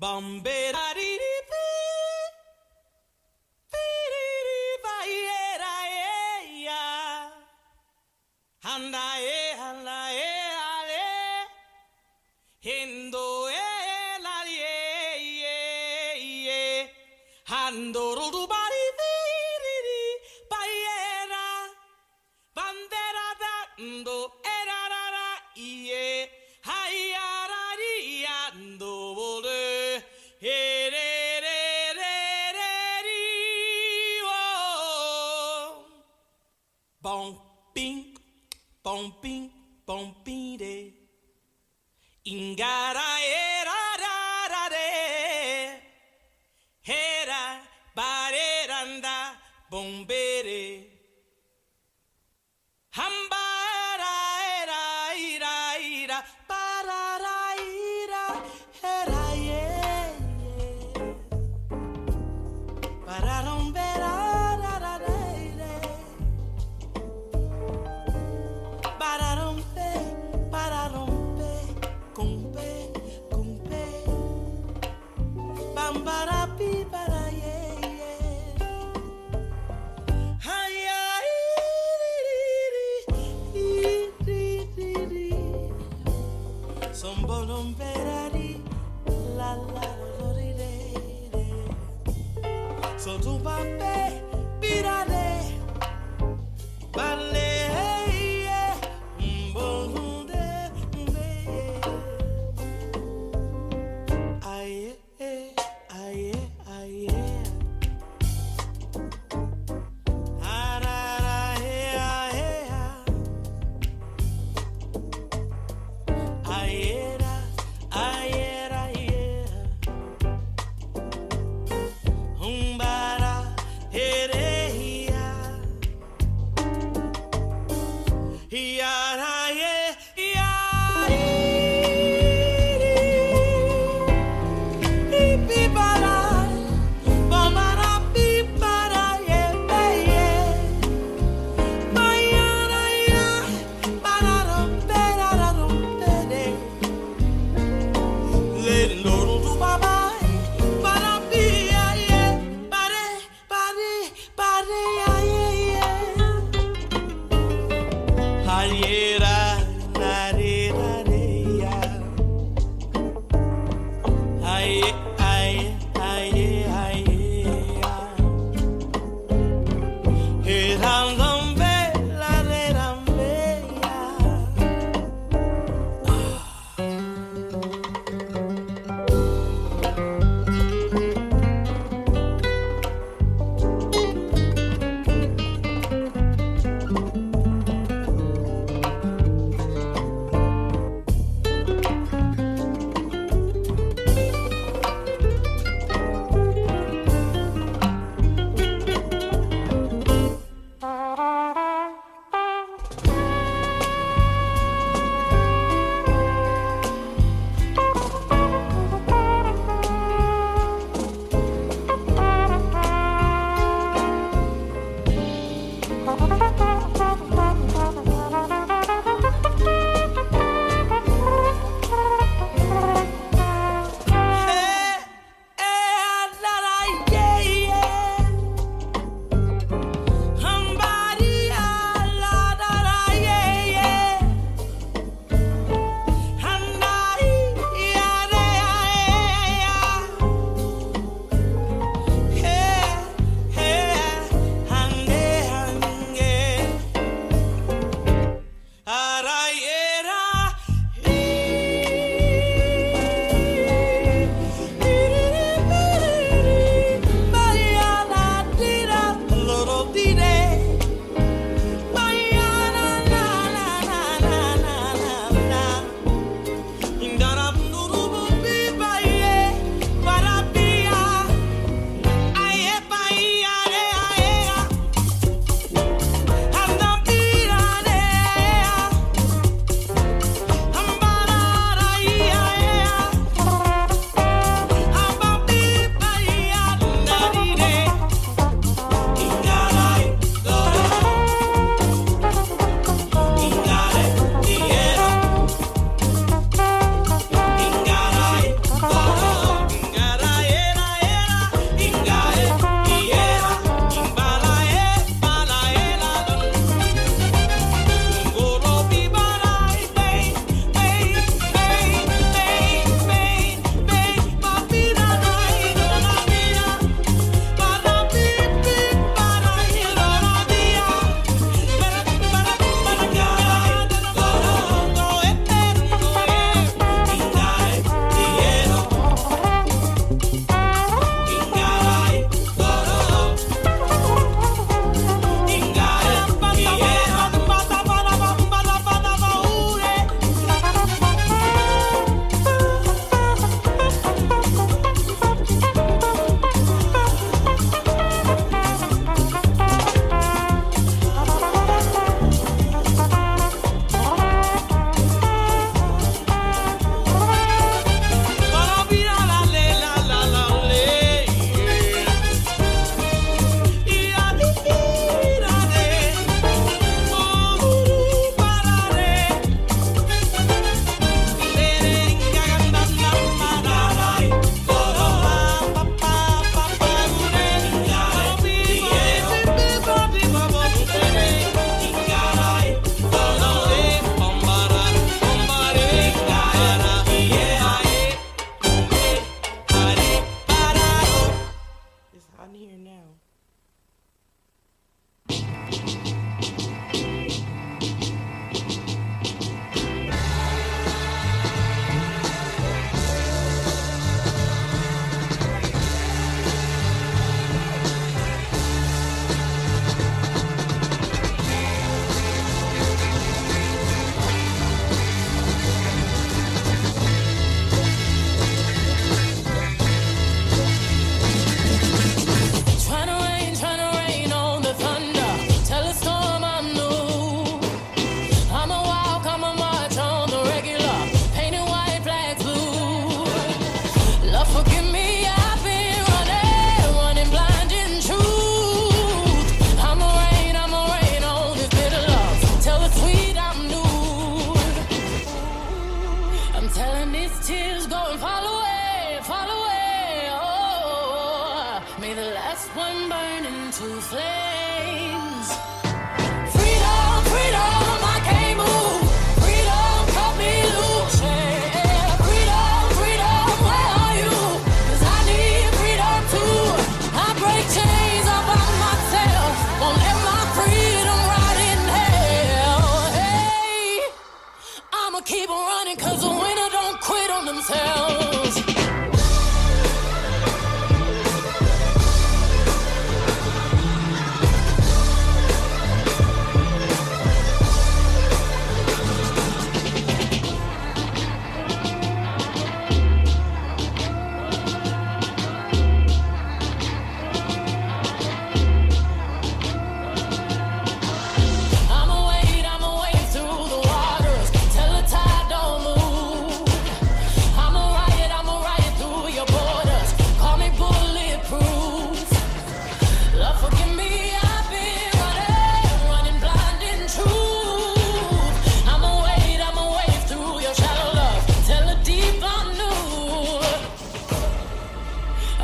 Umbara,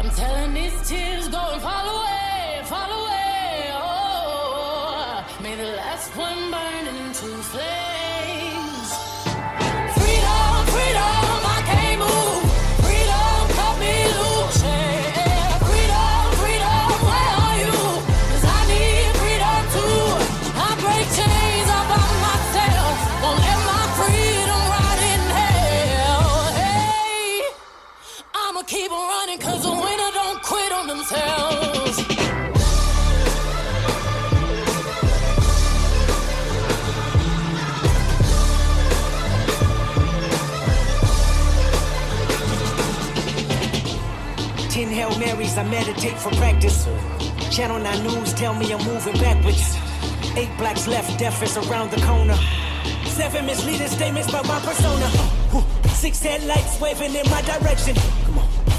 I'm telling these tears go and fall away, fall away. Oh, may the last one burn into flames. I meditate for practice. Channel 9 News tell me I'm moving backwards. Eight blacks left, death is around the corner. Seven misleading statements about my persona. Six headlights waving in my direction.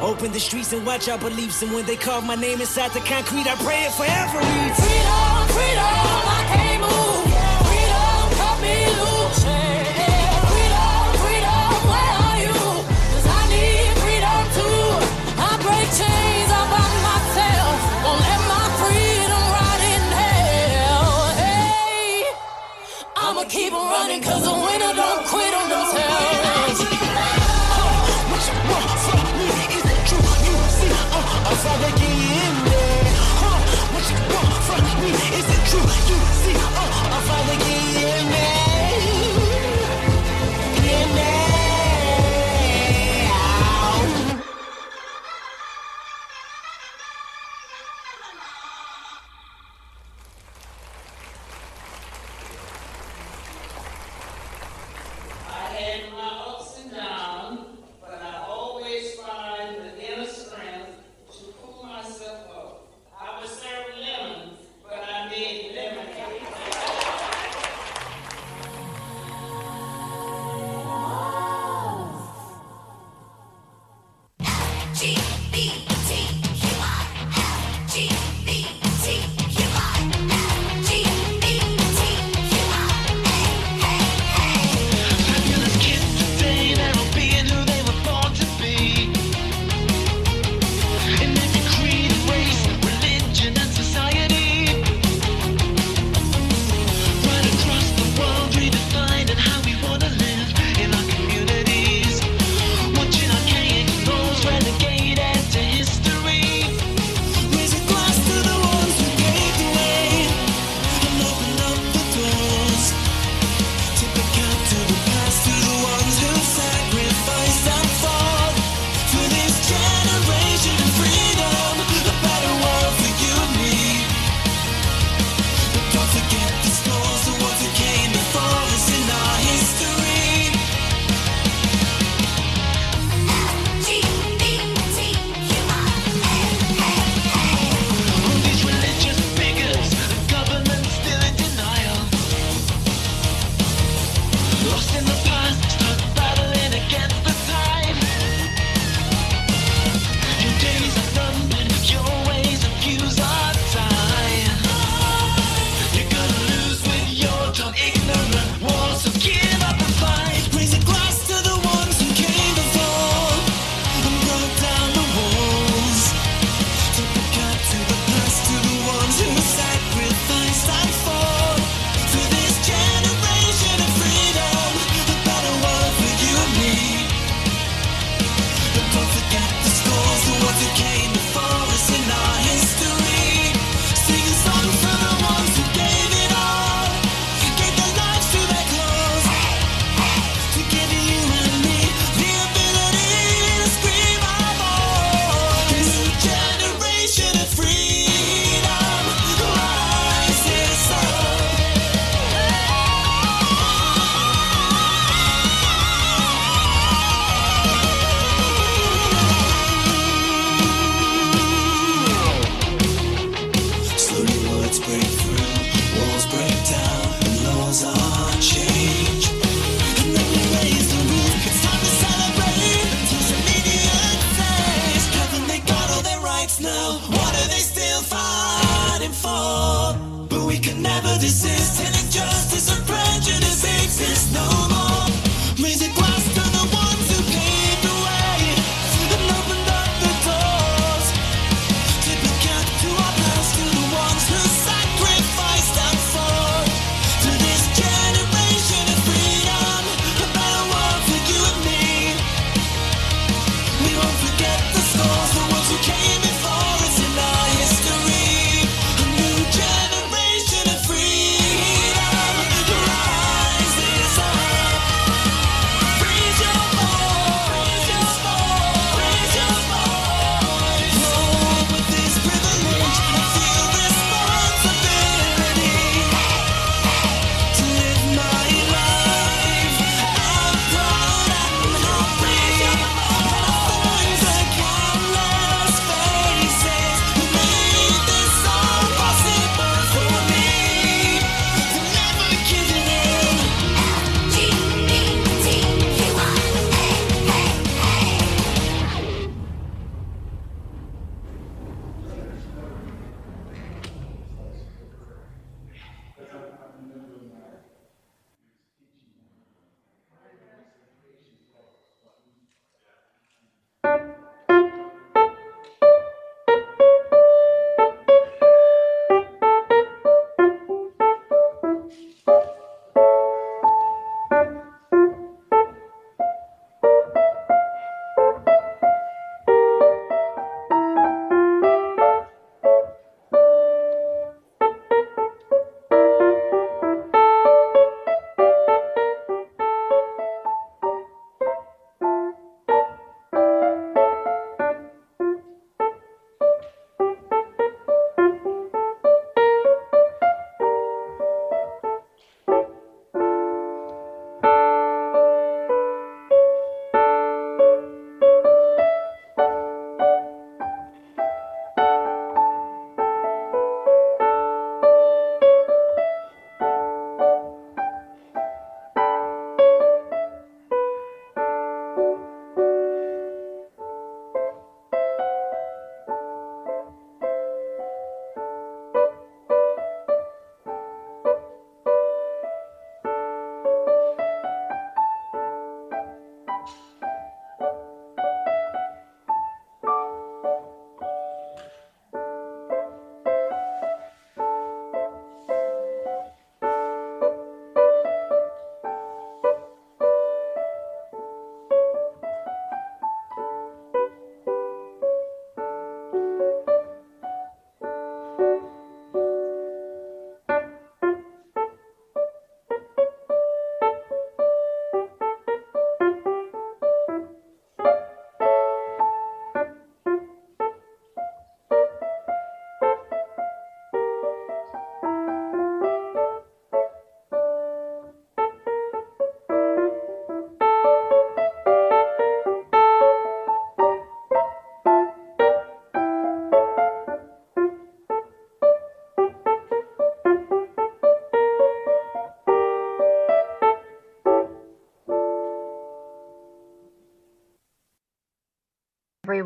Open the streets and watch our beliefs. And when they carve my name inside the concrete, I pray it forever. Freedom, freedom, I can't move. Freedom, cut me loose. Freedom, freedom, where are you? 'Cause I need freedom too. I break chains all by myself. Won't let my freedom rot in hell. Hey, I'ma keep on running 'cause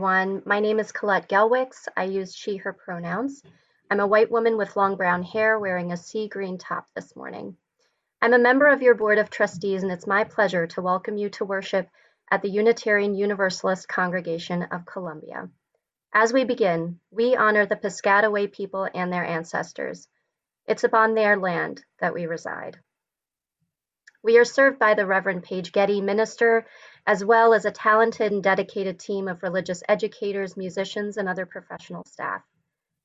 everyone. My name is Colette Gelwicks. I use she, her pronouns. I'm a white woman with long brown hair wearing a sea green top this morning. I'm a member of your Board of Trustees, and it's my pleasure to welcome you to worship at the Unitarian Universalist Congregation of Columbia. As we begin, we honor the Piscataway people and their ancestors. It's upon their land that we reside. We are served by the Reverend Paige Getty, minister, as well as a talented and dedicated team of religious educators, musicians, and other professional staff.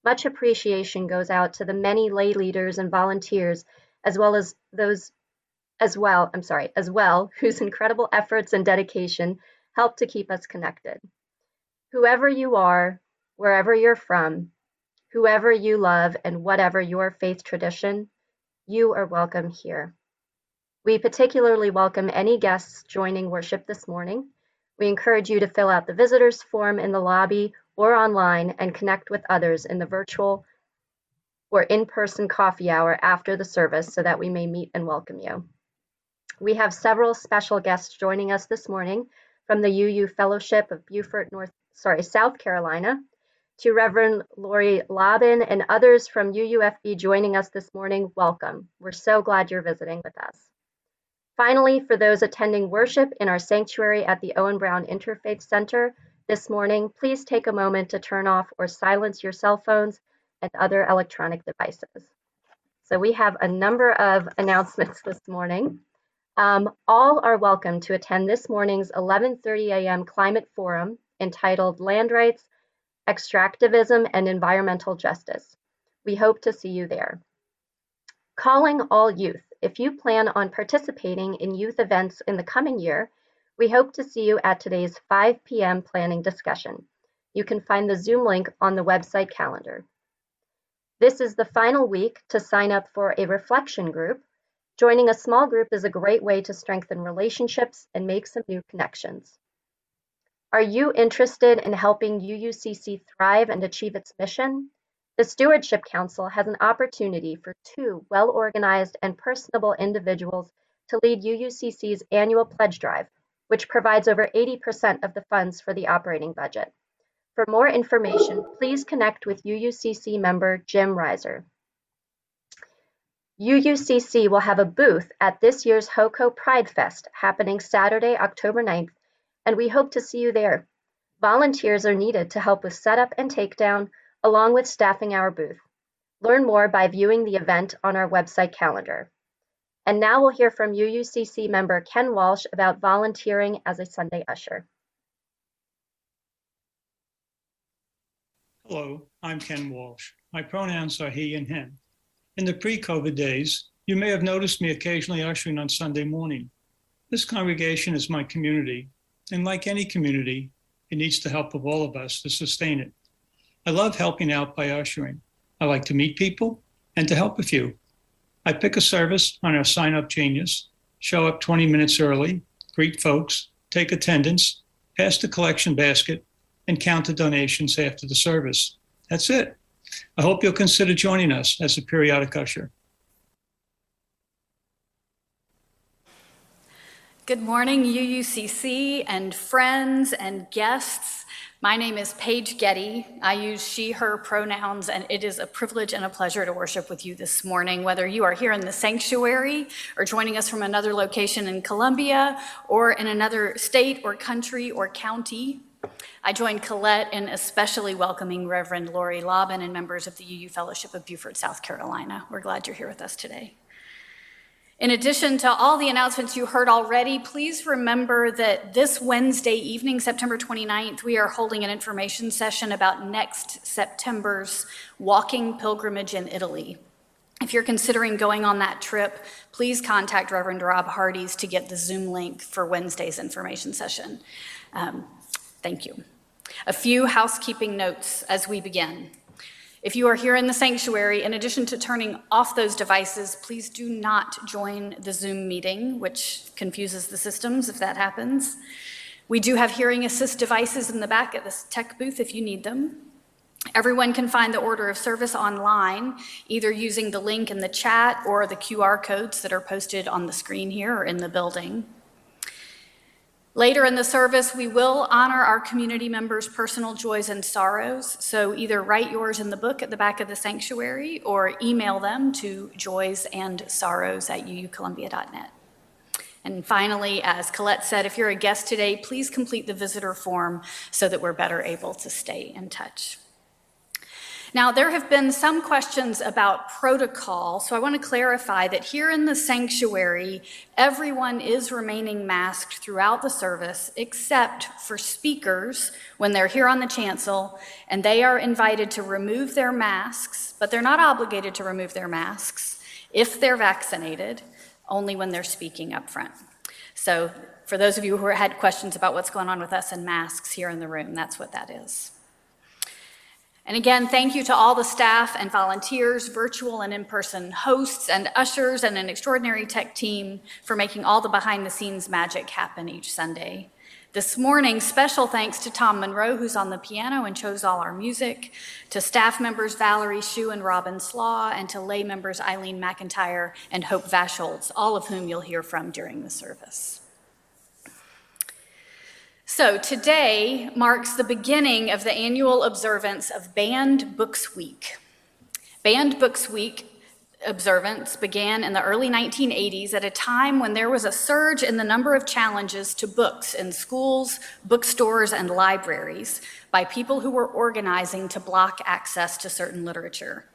Much appreciation goes out to the many lay leaders and volunteers, as well as those as well, I'm sorry, as well, whose incredible efforts and dedication help to keep us connected. Whoever you are, wherever you're from, whoever you love, and whatever your faith tradition, you are welcome here. We particularly welcome any guests joining worship this morning. We encourage you to fill out the visitors form in the lobby or online and connect with others in the virtual or in-person coffee hour after the service so that we may meet and welcome you. We have several special guests joining us this morning from the UU Fellowship of Beaufort, North, sorry, South Carolina, to Reverend Lori Lobbin and others from UUFB joining us this morning. Welcome. We're so glad you're visiting with us. Finally, for those attending worship in our sanctuary at the Owen Brown Interfaith Center this morning, please take a moment to turn off or silence your cell phones and other electronic devices. So we have a number of announcements this morning. Um, all are welcome to attend this morning's 11:30 a.m. climate forum entitled Land Rights, Extractivism, and Environmental Justice. We hope to see you there. Calling all youth. If you plan on participating in youth events in the coming year, we hope to see you at today's 5 p.m. planning discussion. You can find the Zoom link on the website calendar. This is the final week to sign up for a reflection group. Joining a small group is a great way to strengthen relationships and make some new connections. Are you interested in helping UUCC thrive and achieve its mission? The Stewardship Council has an opportunity for two well-organized and personable individuals to lead UUCC's annual pledge drive, which provides over 80% of the funds for the operating budget. For more information, please connect with UUCC member Jim Reiser. UUCC will have a booth at this year's HOCO Pride Fest happening Saturday, October 9th, and we hope to see you there. Volunteers are needed to help with setup and takedown, along with staffing our booth. Learn more by viewing the event on our website calendar. And now we'll hear from UUCC member Ken Walsh about volunteering as a Sunday usher. Hello, I'm Ken Walsh. My pronouns are he and him. In the pre-COVID days, you may have noticed me occasionally ushering on Sunday morning. This congregation is my community, and like any community, it needs the help of all of us to sustain it. I love helping out by ushering. I like to meet people and to help a few. I pick a service on our sign up genius, show up 20 minutes early, greet folks, take attendance, pass the collection basket, and count the donations after the service. That's it. I hope you'll consider joining us as a periodic usher. Good morning, UUCC and friends and guests. My name is Paige Getty. I use she, her pronouns, and it is a privilege and a pleasure to worship with you this morning, whether you are here in the sanctuary or joining us from another location in Columbia or in another state or country or county. I join Colette in especially welcoming Reverend Lori Lobbin and members of the UU Fellowship of Beaufort, South Carolina. We're glad you're here with us today. In addition to all the announcements you heard already, please remember that this Wednesday evening, September 29th, we are holding an information session about next September's walking pilgrimage in Italy. If you're considering going on that trip, please contact Reverend Rob Hardees to get the Zoom link for Wednesday's information session. Um, thank you. A few housekeeping notes as we begin. If you are here in the sanctuary, in addition to turning off those devices, please do not join the Zoom meeting, which confuses the systems if that happens. We do have hearing assist devices in the back at this tech booth if you need them. Everyone can find the order of service online, either using the link in the chat or the QR codes that are posted on the screen here or in the building. Later in the service, we will honor our community members' personal joys and sorrows. So either write yours in the book at the back of the sanctuary or email them to joysandsorrows at uucolumbia.net. And finally, as Colette said, if you're a guest today, please complete the visitor form so that we're better able to stay in touch. Now, there have been some questions about protocol, so I want to clarify that here in the sanctuary, everyone is remaining masked throughout the service, except for speakers when they're here on the chancel, and they are invited to remove their masks, but they're not obligated to remove their masks if they're vaccinated, only when they're speaking up front. So, for those of you who had questions about what's going on with us and masks here in the room, that's what that is. And again, thank you to all the staff and volunteers, virtual and in person hosts and ushers, and an extraordinary tech team for making all the behind the scenes magic happen each Sunday. This morning, special thanks to Tom Monroe, who's on the piano and chose all our music, to staff members Valerie Hsu and Robin Slaw, and to lay members Eileen McIntire and Hope Vasholz, all of whom you'll hear from during the service. So today marks the beginning of the annual observance of Banned Books Week. Banned Books Week observance began in the early 1980s at a time when there was a surge in the number of challenges to books in schools, bookstores, and libraries by people who were organizing to block access to certain literature.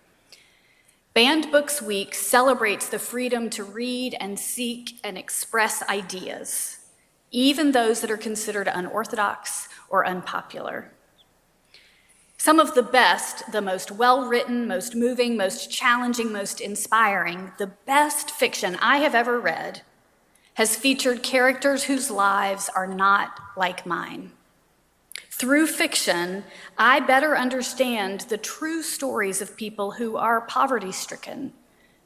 Banned Books Week celebrates the freedom to read and seek and express ideas even those that are considered unorthodox or unpopular. Some of the best, the most well written, most moving, most challenging, most inspiring, the best fiction I have ever read has featured characters whose lives are not like mine. Through fiction, I better understand the true stories of people who are poverty stricken,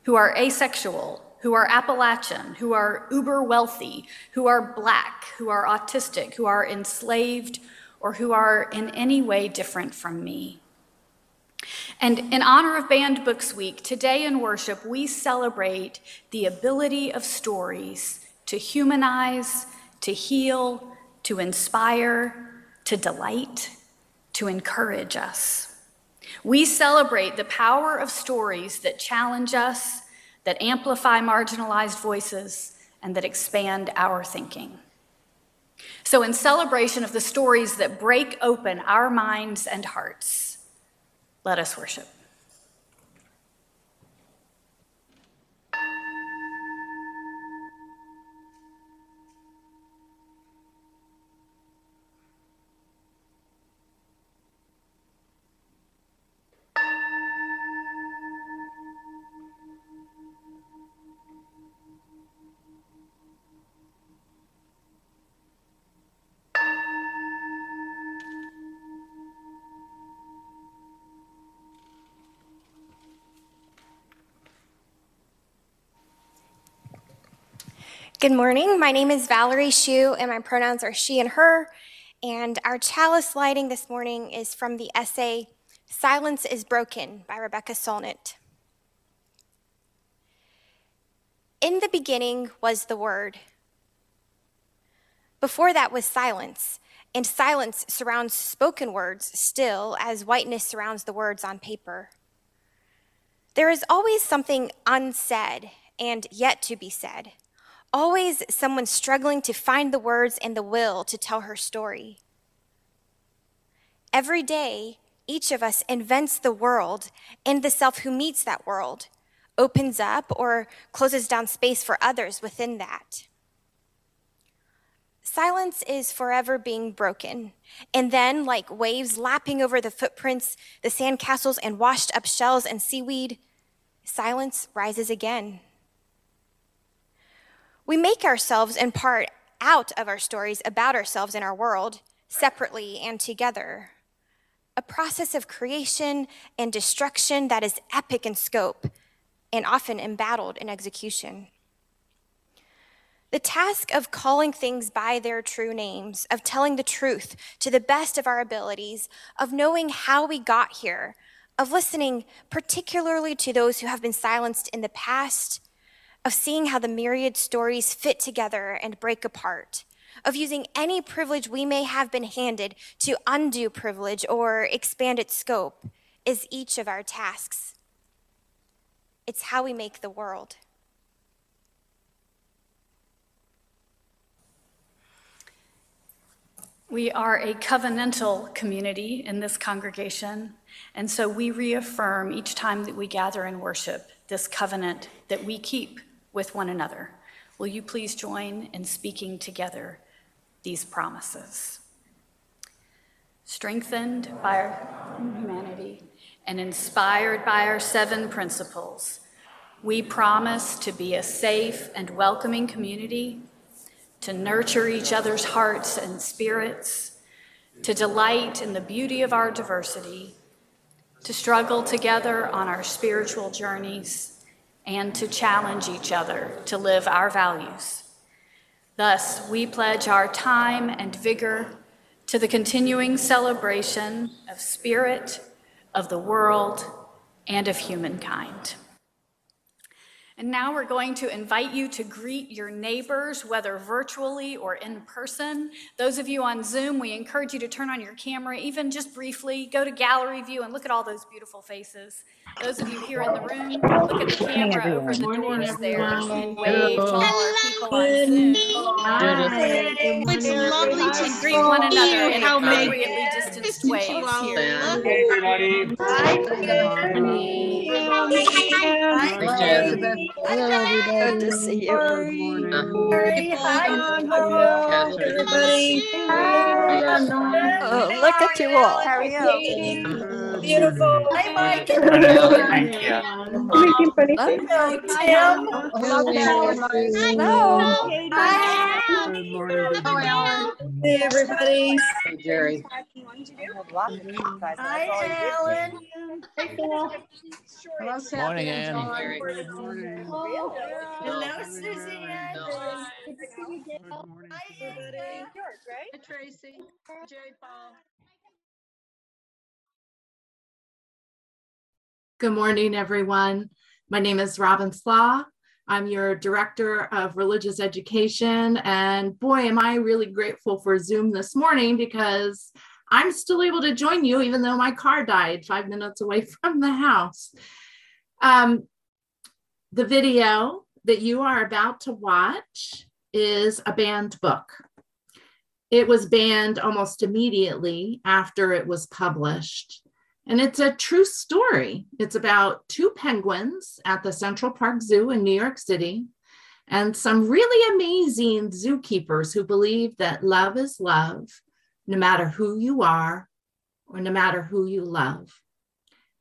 who are asexual, who are Appalachian, who are uber wealthy, who are black, who are autistic, who are enslaved, or who are in any way different from me. And in honor of Banned Books Week, today in worship, we celebrate the ability of stories to humanize, to heal, to inspire, to delight, to encourage us. We celebrate the power of stories that challenge us that amplify marginalized voices, and that expand our thinking. So, in celebration of the stories that break open our minds and hearts, let us worship. Good morning. My name is Valerie Hsu, and my pronouns are she and her. And our chalice lighting this morning is from the essay Silence is Broken by Rebecca Solnit. In the beginning was the Word. Before that was silence, and silence surrounds spoken words still as whiteness surrounds the words on paper. There is always something unsaid and yet to be said always someone struggling to find the words and the will to tell her story. Every day, each of us invents the world and the self who meets that world, opens up or closes down space for others within that. Silence is forever being broken. And then, like waves lapping over the footprints, the sandcastles, and washed up shells and seaweed, silence rises again. We make ourselves, in part, out of our stories about ourselves and our world, separately and together. A process of creation and destruction that is epic in scope and often embattled in execution. The task of calling things by their true names, of telling the truth to the best of our abilities, of knowing how we got here, of listening particularly to those who have been silenced in the past of seeing how the myriad stories fit together and break apart, of using any privilege we may have been handed to undo privilege or expand its scope is each of our tasks. It's how we make the world. We are a covenantal community in this congregation, and so we reaffirm each time that we gather and worship this covenant that we keep with one another. Will you please join in speaking together these promises? Strengthened by our humanity and inspired by our seven principles, we promise to be a safe and welcoming community to nurture each other's hearts and spirits, to delight in the beauty of our diversity, to struggle together on our spiritual journeys, and to challenge each other to live our values. Thus, we pledge our time and vigor to the continuing celebration of spirit, of the world, and of humankind. And now we're going to invite you to greet your neighbors, whether virtually or in person. Those of you on Zoom, we encourage you to turn on your camera, even just briefly. Go to gallery view and look at all those beautiful faces. Those of you here in the room, look at the camera over the doors there. Wave to all our people on Zoom. It's lovely to And greet one another see in how appropriately distanced ways here. Good to see you. Oh, look at you all. How are you? Beautiful. Hi, Mike. Thank you. Hello, Tim. Hello. Hey, everybody. Hey, Jerry. Hi, Alan. Hey, Phil. Morning, Ann. Hello, Suzanne. Good to see you, Gail. Hi, everybody. Hi, Tracy. Jerry Paul. Good morning, everyone. My name is Robin Slaw. I'm your Director of Religious Education. And boy, am I really grateful for Zoom this morning because I'm still able to join you, even though my car died five minutes away from the house. Um, the video that you are about to watch is a banned book. It was banned almost immediately after it was published. And it's a true story. It's about two penguins at the Central Park Zoo in New York City and some really amazing zookeepers who believe that love is love, no matter who you are or no matter who you love.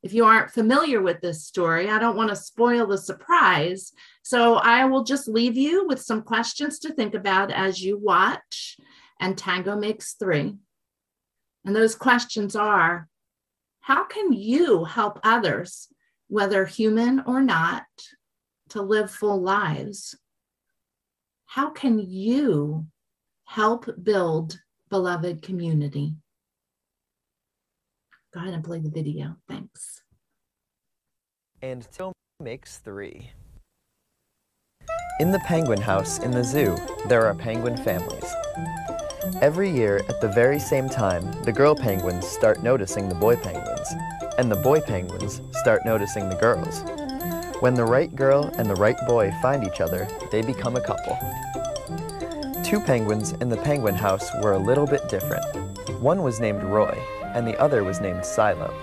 If you aren't familiar with this story, I don't want to spoil the surprise. So I will just leave you with some questions to think about as you watch and Tango Makes Three. And those questions are how can you help others, whether human or not, to live full lives? How can you help build beloved community? Go ahead and play the video. Thanks. And Tango makes three. In the penguin house in the zoo, there are penguin families. Every year, at the very same time, the girl penguins start noticing the boy penguins, and the boy penguins start noticing the girls. When the right girl and the right boy find each other, they become a couple. Two penguins in the penguin house were a little bit different. One was named Roy, and the other was named Silo.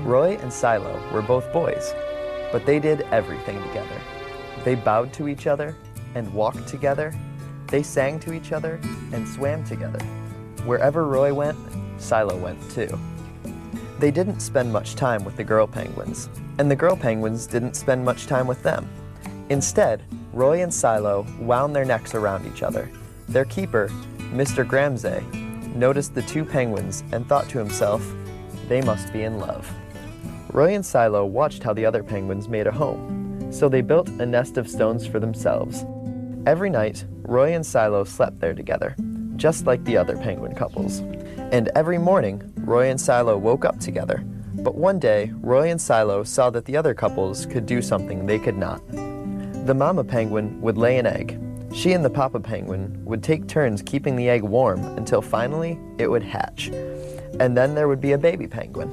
Roy and Silo were both boys, but they did everything together. They bowed to each other and walked together. They sang to each other and swam together. Wherever Roy went, Silo went too. They didn't spend much time with the girl penguins, and the girl penguins didn't spend much time with them. Instead, Roy and Silo wound their necks around each other. Their keeper, Mr. Gramzay, noticed the two penguins and thought to himself, they must be in love. Roy and Silo watched how the other penguins made a home, so they built a nest of stones for themselves. Every night, Roy and Silo slept there together, just like the other penguin couples. And every morning, Roy and Silo woke up together. But one day, Roy and Silo saw that the other couples could do something they could not. The mama penguin would lay an egg, She and the Papa Penguin would take turns keeping the egg warm until finally it would hatch. And then there would be a baby penguin.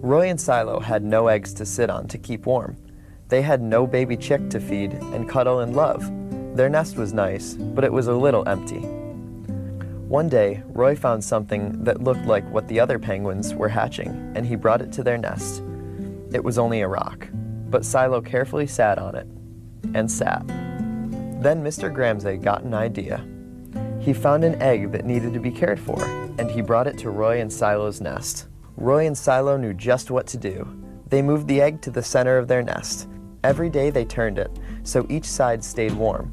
Roy and Silo had no eggs to sit on to keep warm. They had no baby chick to feed and cuddle and love. Their nest was nice, but it was a little empty. One day, Roy found something that looked like what the other penguins were hatching, and he brought it to their nest. It was only a rock, but Silo carefully sat on it and sat. Then Mr. Gramzay got an idea. He found an egg that needed to be cared for, and he brought it to Roy and Silo's nest. Roy and Silo knew just what to do. They moved the egg to the center of their nest. Every day they turned it, so each side stayed warm.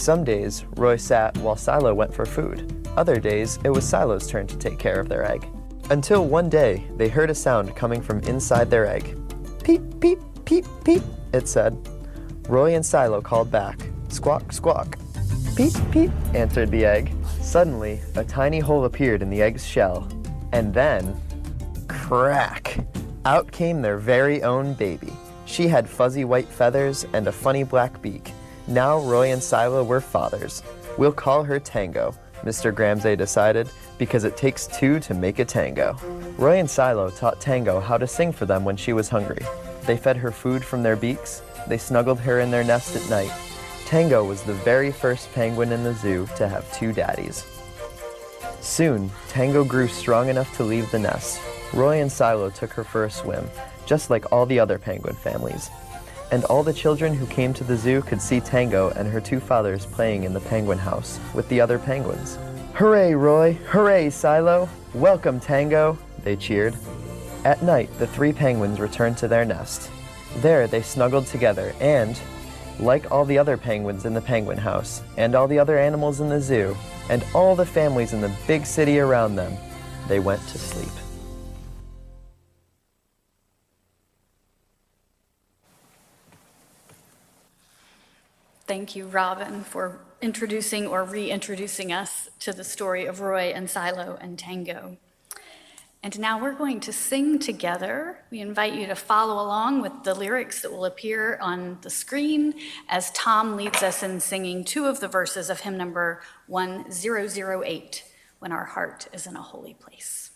Some days, Roy sat while Silo went for food. Other days, it was Silo's turn to take care of their egg. Until one day, they heard a sound coming from inside their egg. Peep, peep, peep, peep, it said. Roy and Silo called back. Squawk, squawk. Peep, peep, answered the egg. Suddenly, a tiny hole appeared in the egg's shell. And then, crack! Out came their very own baby. She had fuzzy white feathers and a funny black beak. Now Roy and Silo were fathers. We'll call her Tango, Mr. Gramzay decided, because it takes two to make a tango. Roy and Silo taught Tango how to sing for them when she was hungry. They fed her food from their beaks, they snuggled her in their nest at night. Tango was the very first penguin in the zoo to have two daddies. Soon, Tango grew strong enough to leave the nest. Roy and Silo took her for a swim, just like all the other penguin families. And all the children who came to the zoo could see Tango and her two fathers playing in the penguin house with the other penguins. Hooray, Roy! Hooray, Silo! Welcome, Tango! They cheered. At night, the three penguins returned to their nest. There, they snuggled together and, like all the other penguins in the penguin house, and all the other animals in the zoo, and all the families in the big city around them, they went to sleep. Thank you, Robin, for introducing or reintroducing us to the story of Roy and Silo and Tango. And now we're going to sing together. We invite you to follow along with the lyrics that will appear on the screen as Tom leads us in singing two of the verses of hymn number 1008, When Our Heart is in a Holy Place.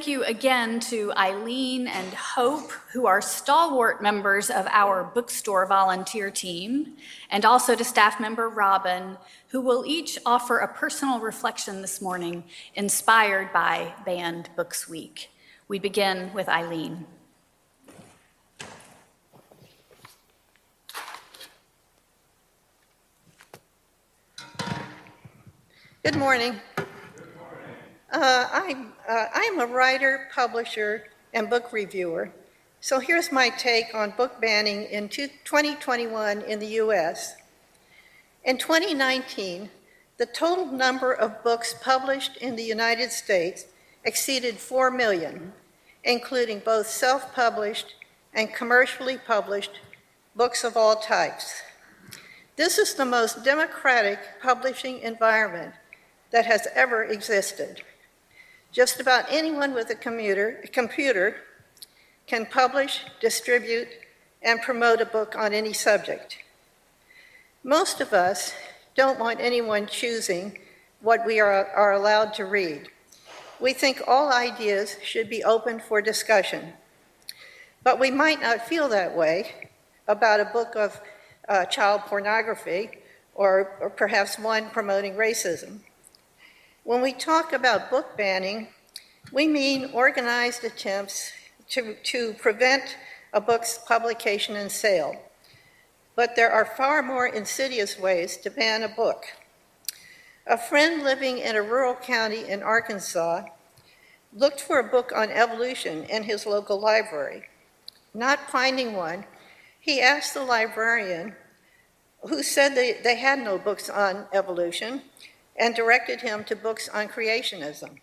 Thank you again to Eileen and Hope, who are stalwart members of our bookstore volunteer team, and also to staff member Robin, who will each offer a personal reflection this morning inspired by Banned Books Week. We begin with Eileen. Good morning. Uh, I'm, uh, I'm a writer, publisher, and book reviewer. So here's my take on book banning in 2021 in the US. In 2019, the total number of books published in the United States exceeded 4 million, including both self published and commercially published books of all types. This is the most democratic publishing environment that has ever existed. Just about anyone with a commuter, computer can publish, distribute, and promote a book on any subject. Most of us don't want anyone choosing what we are, are allowed to read. We think all ideas should be open for discussion. But we might not feel that way about a book of uh, child pornography or, or perhaps one promoting racism. When we talk about book banning, we mean organized attempts to, to prevent a book's publication and sale. But there are far more insidious ways to ban a book. A friend living in a rural county in Arkansas looked for a book on evolution in his local library. Not finding one, he asked the librarian, who said they, they had no books on evolution, and directed him to books on creationism.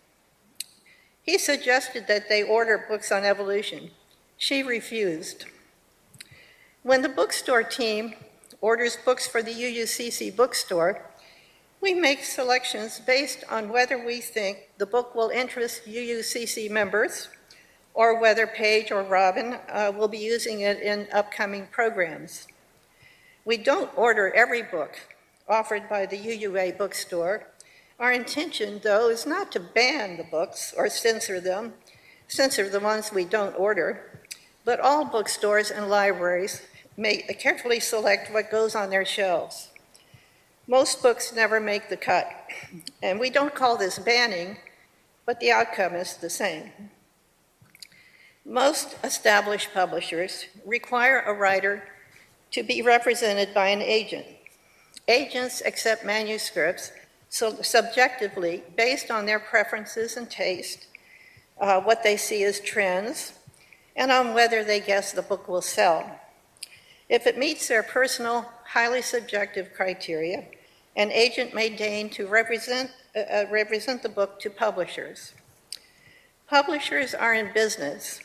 He suggested that they order books on evolution. She refused. When the bookstore team orders books for the UUCC bookstore, we make selections based on whether we think the book will interest UUCC members or whether Paige or Robin uh, will be using it in upcoming programs. We don't order every book offered by the UUA bookstore. Our intention, though, is not to ban the books or censor them, censor the ones we don't order, but all bookstores and libraries may carefully select what goes on their shelves. Most books never make the cut, and we don't call this banning, but the outcome is the same. Most established publishers require a writer to be represented by an agent. Agents accept manuscripts so subjectively based on their preferences and taste, uh, what they see as trends, and on whether they guess the book will sell. If it meets their personal, highly subjective criteria, an agent may deign to represent, uh, uh, represent the book to publishers. Publishers are in business,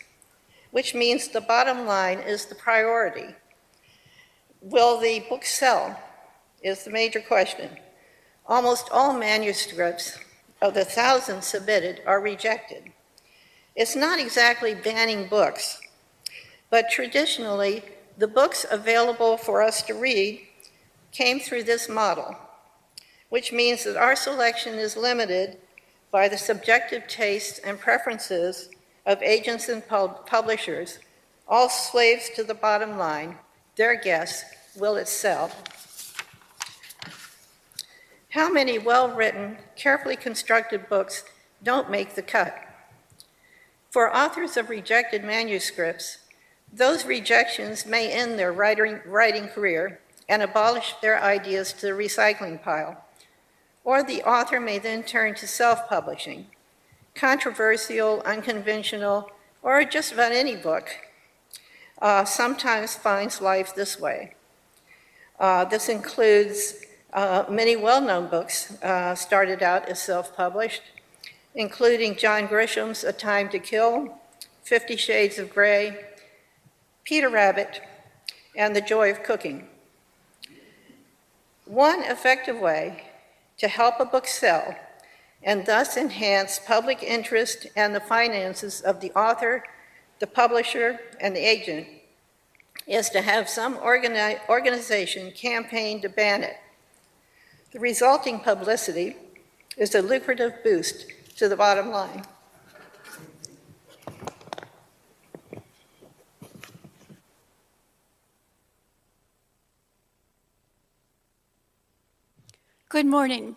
which means the bottom line is the priority. Will the book sell? Is the major question. Almost all manuscripts of the thousands submitted are rejected. It's not exactly banning books, but traditionally, the books available for us to read came through this model, which means that our selection is limited by the subjective tastes and preferences of agents and pub- publishers, all slaves to the bottom line, their guess, will it sell? How many well written, carefully constructed books don't make the cut? For authors of rejected manuscripts, those rejections may end their writing, writing career and abolish their ideas to the recycling pile. Or the author may then turn to self publishing, controversial, unconventional, or just about any book. Uh, sometimes finds life this way. Uh, this includes uh, many well known books uh, started out as self published, including John Grisham's A Time to Kill, Fifty Shades of Grey, Peter Rabbit, and The Joy of Cooking. One effective way to help a book sell and thus enhance public interest and the finances of the author, the publisher, and the agent is to have some organi- organization campaign to ban it. The resulting publicity is a lucrative boost to the bottom line. Good morning.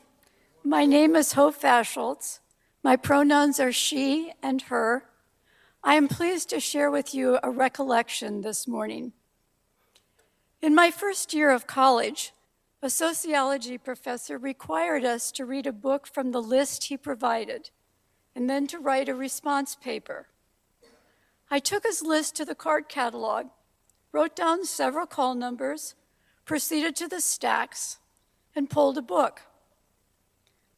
My name is Hope Vasholz. My pronouns are she and her. I am pleased to share with you a recollection this morning. In my first year of college, a sociology professor required us to read a book from the list he provided and then to write a response paper. I took his list to the card catalog, wrote down several call numbers, proceeded to the stacks, and pulled a book.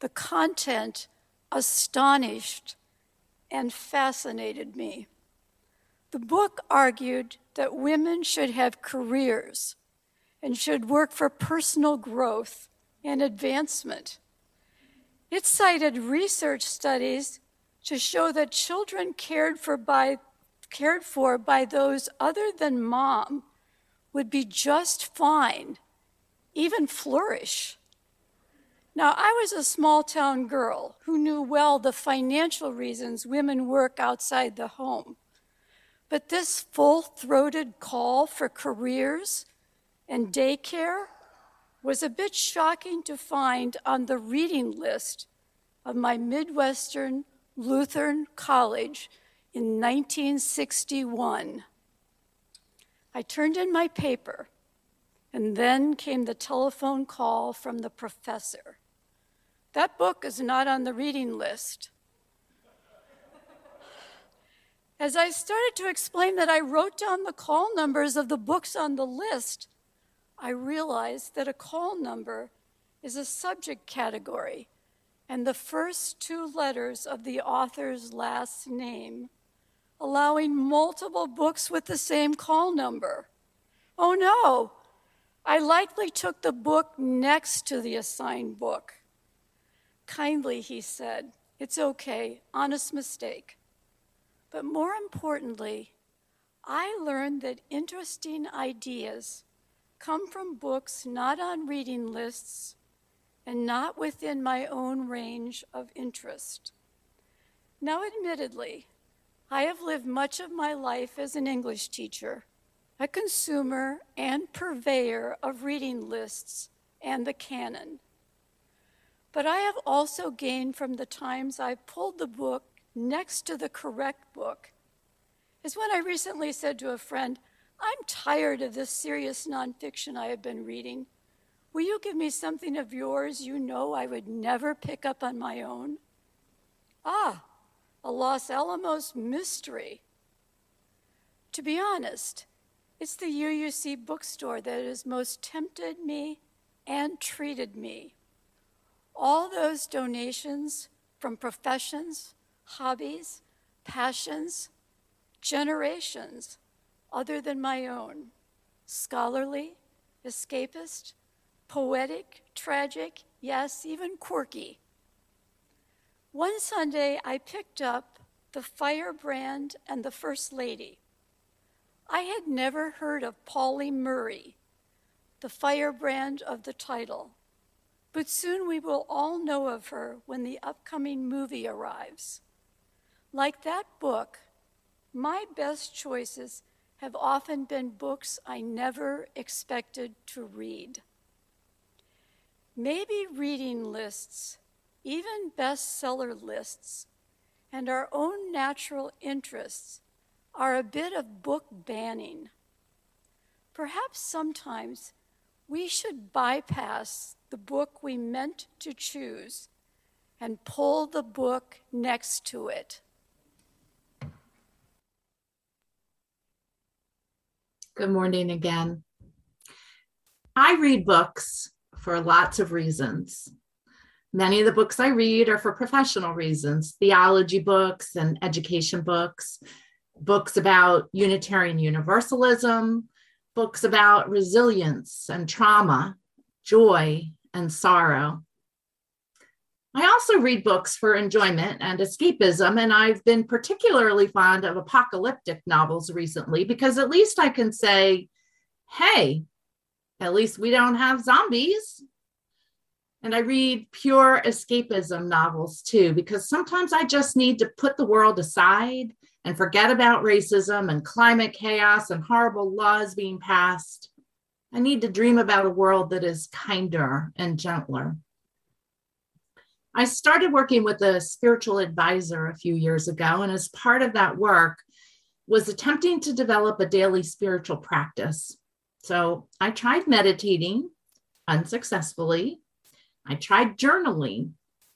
The content astonished and fascinated me. The book argued that women should have careers and should work for personal growth and advancement. It cited research studies to show that children cared for by, cared for by those other than mom would be just fine, even flourish. Now, I was a small town girl who knew well the financial reasons women work outside the home. But this full throated call for careers and daycare was a bit shocking to find on the reading list of my Midwestern Lutheran College in 1961. I turned in my paper, and then came the telephone call from the professor. That book is not on the reading list. As I started to explain that I wrote down the call numbers of the books on the list, I realized that a call number is a subject category, and the first two letters of the author's last name, allowing multiple books with the same call number. Oh no, I likely took the book next to the assigned book. Kindly, he said, It's okay, honest mistake. But more importantly, I learned that interesting ideas come from books not on reading lists and not within my own range of interest. Now, admittedly, I have lived much of my life as an English teacher, a consumer and purveyor of reading lists and the canon. But I have also gained from the times I've pulled the book next to the correct book. As when I recently said to a friend, I'm tired of this serious nonfiction I have been reading. Will you give me something of yours you know I would never pick up on my own? Ah, a Los Alamos mystery. To be honest, it's the UUC bookstore that has most tempted me and treated me. All those donations from professions, hobbies, passions, generations other than my own scholarly, escapist, poetic, tragic, yes, even quirky. One Sunday, I picked up The Firebrand and the First Lady. I had never heard of Pauli Murray, the firebrand of the title, but soon we will all know of her when the upcoming movie arrives. Like that book, my best choices have often been books I never expected to read. Maybe reading lists, even bestseller lists, and our own natural interests are a bit of book banning. Perhaps sometimes we should bypass the book we meant to choose and pull the book next to it. Good morning again. I read books for lots of reasons. Many of the books I read are for professional reasons theology books and education books, books about Unitarian Universalism, books about resilience and trauma, joy and sorrow. I also read books for enjoyment and escapism, and I've been particularly fond of apocalyptic novels recently because at least I can say, hey, at least we don't have zombies. And I read pure escapism novels too, because sometimes I just need to put the world aside and forget about racism and climate chaos and horrible laws being passed. I need to dream about a world that is kinder and gentler. I started working with a spiritual advisor a few years ago, and as part of that work, was attempting to develop a daily spiritual practice. So I tried meditating unsuccessfully. I tried journaling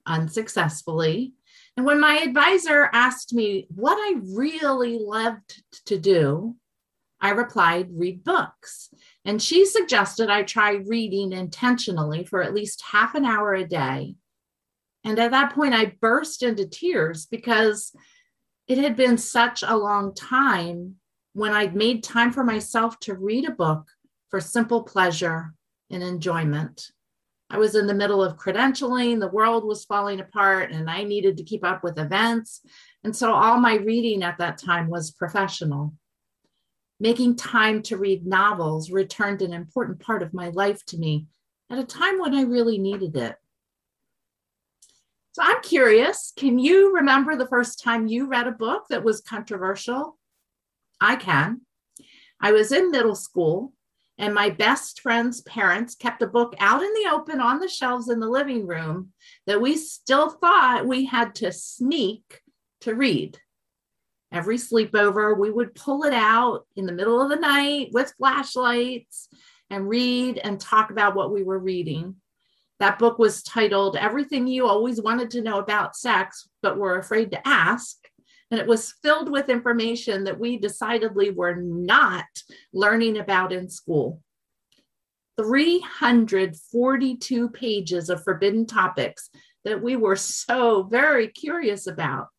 unsuccessfully. And when my advisor asked me what I really loved to do, I replied, read books. And she suggested I try reading intentionally for at least half an hour a day. And at that point, I burst into tears because it had been such a long time when I'd made time for myself to read a book for simple pleasure and enjoyment. I was in the middle of credentialing, the world was falling apart, and I needed to keep up with events. And so all my reading at that time was professional. Making time to read novels returned an important part of my life to me at a time when I really needed it. So I'm curious can you remember the first time you read a book that was controversial? I can. I was in middle school and my best friend's parents kept a book out in the open on the shelves in the living room that we still thought we had to sneak to read. Every sleepover, we would pull it out in the middle of the night with flashlights and read and talk about what we were reading. That book was titled Everything You Always Wanted to Know About Sex, but Were Afraid to Ask and it was filled with information that we decidedly were not learning about in school. 342 pages of forbidden topics that we were so very curious about.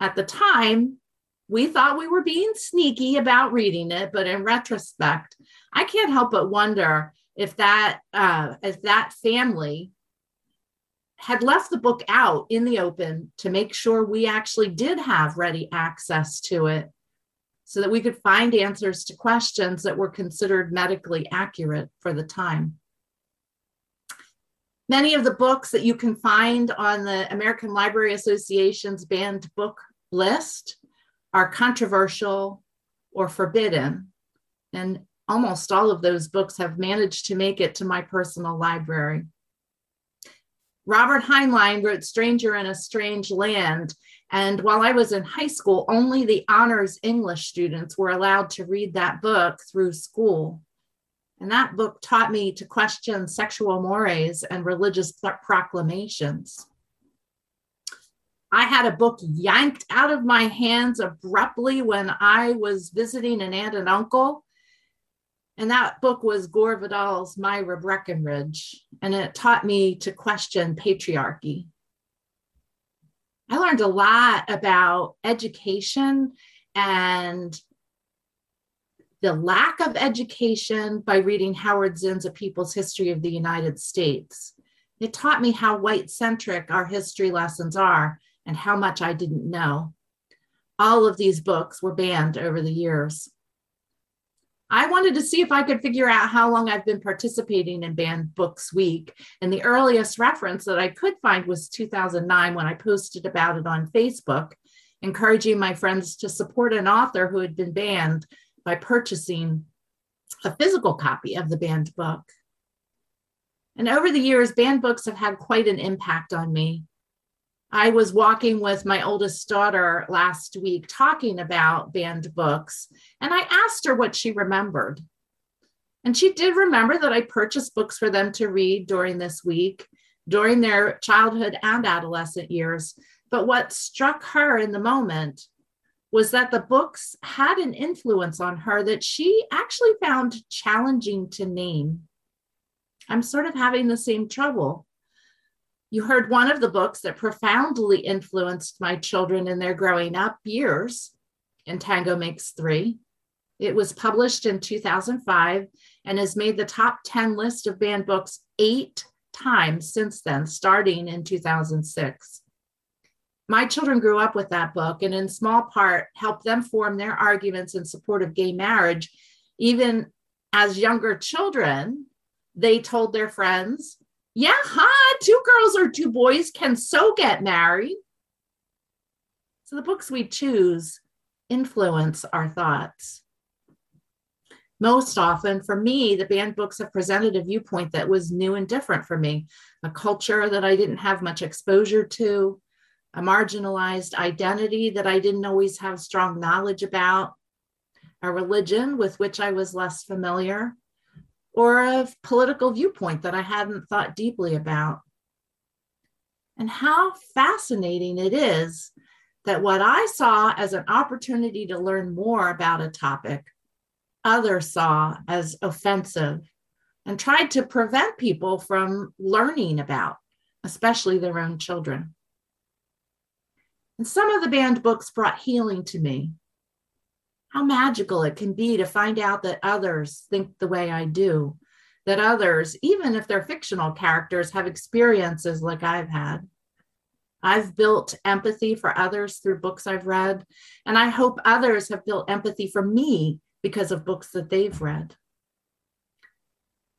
At the time, we thought we were being sneaky about reading it, but in retrospect, I can't help but wonder if that uh, if that family had left the book out in the open to make sure we actually did have ready access to it so that we could find answers to questions that were considered medically accurate for the time. Many of the books that you can find on the American Library Association's banned book list are controversial or forbidden. And almost all of those books have managed to make it to my personal library. Robert Heinlein wrote Stranger in a Strange Land. And while I was in high school, only the honors English students were allowed to read that book through school. And that book taught me to question sexual mores and religious proclamations. I had a book yanked out of my hands abruptly when I was visiting an aunt and uncle and that book was Gore Vidal's Myra Breckinridge, and it taught me to question patriarchy. I learned a lot about education and the lack of education by reading Howard Zinn's A People's History of the United States. It taught me how white centric our history lessons are and how much I didn't know. All of these books were banned over the years. I wanted to see if I could figure out how long I've been participating in Banned Books Week. And the earliest reference that I could find was 2009 when I posted about it on Facebook, encouraging my friends to support an author who had been banned by purchasing a physical copy of the banned book. And over the years, banned books have had quite an impact on me. I was walking with my oldest daughter last week talking about banned books, and I asked her what she remembered. And she did remember that I purchased books for them to read during this week, during their childhood and adolescent years. But what struck her in the moment was that the books had an influence on her that she actually found challenging to name. I'm sort of having the same trouble. You heard one of the books that profoundly influenced my children in their growing up years and Tango Makes Three. It was published in 2005 and has made the top 10 list of banned books eight times since then, starting in 2006. My children grew up with that book and, in small part, helped them form their arguments in support of gay marriage. Even as younger children, they told their friends yeah, huh? Two girls or two boys can so get married. So the books we choose influence our thoughts. Most often, for me, the banned books have presented a viewpoint that was new and different for me, a culture that I didn't have much exposure to, a marginalized identity that I didn't always have strong knowledge about, a religion with which I was less familiar, or a political viewpoint that I hadn't thought deeply about. And how fascinating it is that what I saw as an opportunity to learn more about a topic, others saw as offensive and tried to prevent people from learning about, especially their own children. And some of the banned books brought healing to me. How magical it can be to find out that others think the way I do, that others, even if they're fictional characters, have experiences like I've had. I've built empathy for others through books I've read, and I hope others have built empathy for me because of books that they've read.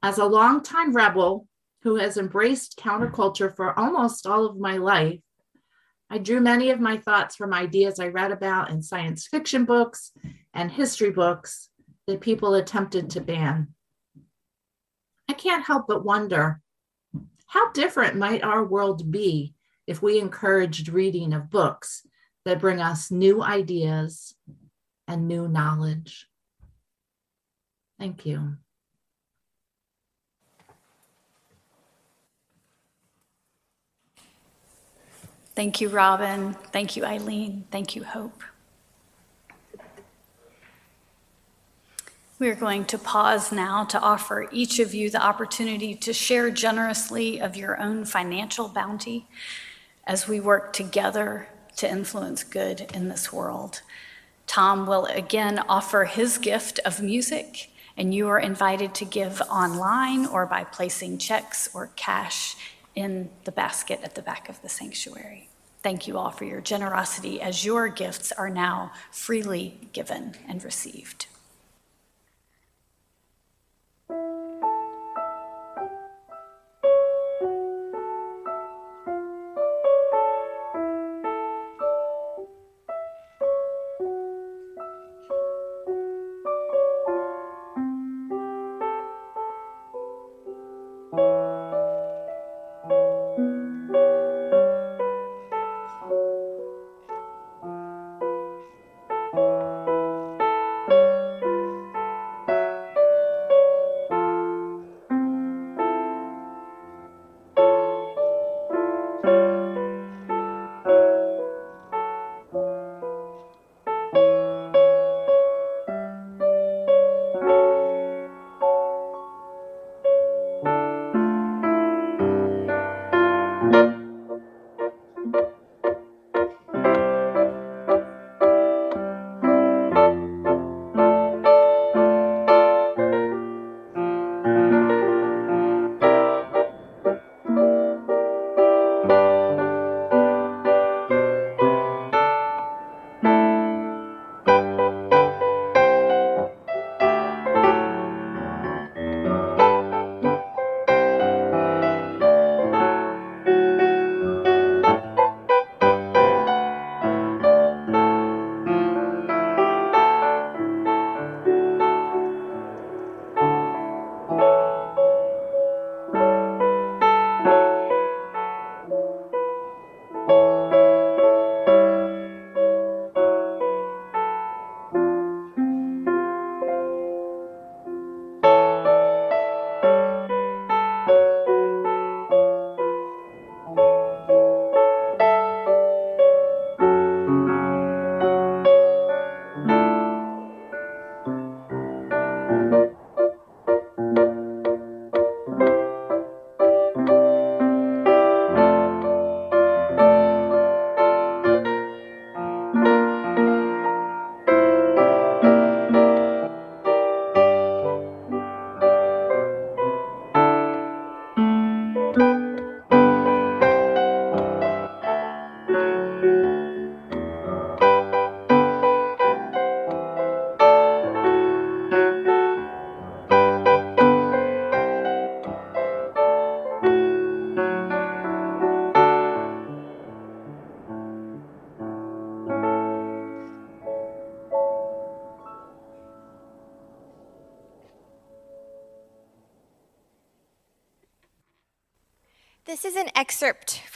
As a longtime rebel who has embraced counterculture for almost all of my life, I drew many of my thoughts from ideas I read about in science fiction books and history books that people attempted to ban. I can't help but wonder how different might our world be if we encouraged reading of books that bring us new ideas and new knowledge. Thank you. Thank you, Robin. Thank you, Eileen. Thank you, Hope. We are going to pause now to offer each of you the opportunity to share generously of your own financial bounty as we work together to influence good in this world. Tom will again offer his gift of music, and you are invited to give online or by placing checks or cash in the basket at the back of the sanctuary. Thank you all for your generosity as your gifts are now freely given and received.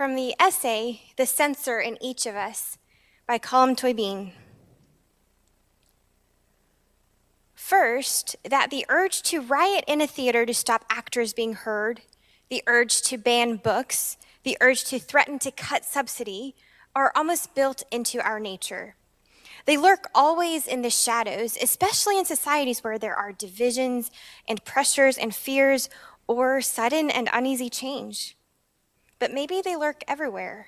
From the essay, The Censor in Each of Us, by Colm Toibin. First, that the urge to riot in a theater to stop actors being heard, the urge to ban books, the urge to threaten to cut subsidy are almost built into our nature. They lurk always in the shadows, especially in societies where there are divisions and pressures and fears or sudden and uneasy change. But maybe they lurk everywhere.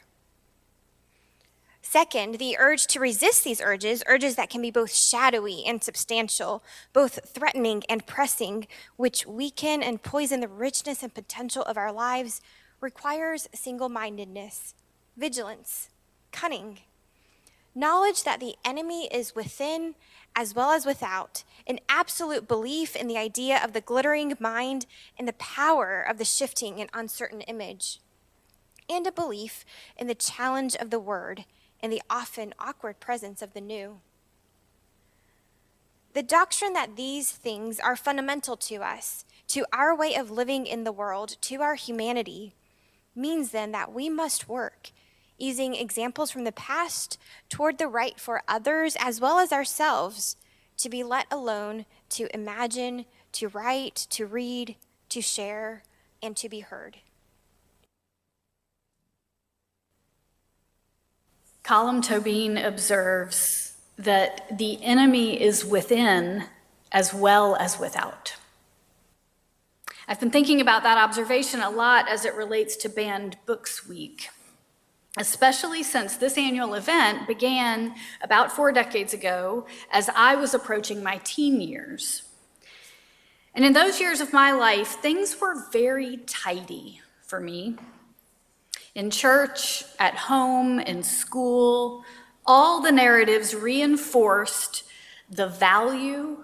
Second, the urge to resist these urges, urges that can be both shadowy and substantial, both threatening and pressing, which weaken and poison the richness and potential of our lives, requires single mindedness, vigilance, cunning, knowledge that the enemy is within as well as without, an absolute belief in the idea of the glittering mind and the power of the shifting and uncertain image, and a belief in the challenge of the word and the often awkward presence of the new. The doctrine that these things are fundamental to us, to our way of living in the world, to our humanity, means then that we must work, using examples from the past toward the right for others as well as ourselves, to be let alone to imagine, to write, to read, to share, and to be heard. Colm Toibin observes that the enemy is within as well as without. I've been thinking about that observation a lot as it relates to Banned Books Week, especially since this annual event began about four decades ago as I was approaching my teen years. And in those years of my life, things were very tidy for me in church, at home, in school, all the narratives reinforced the value,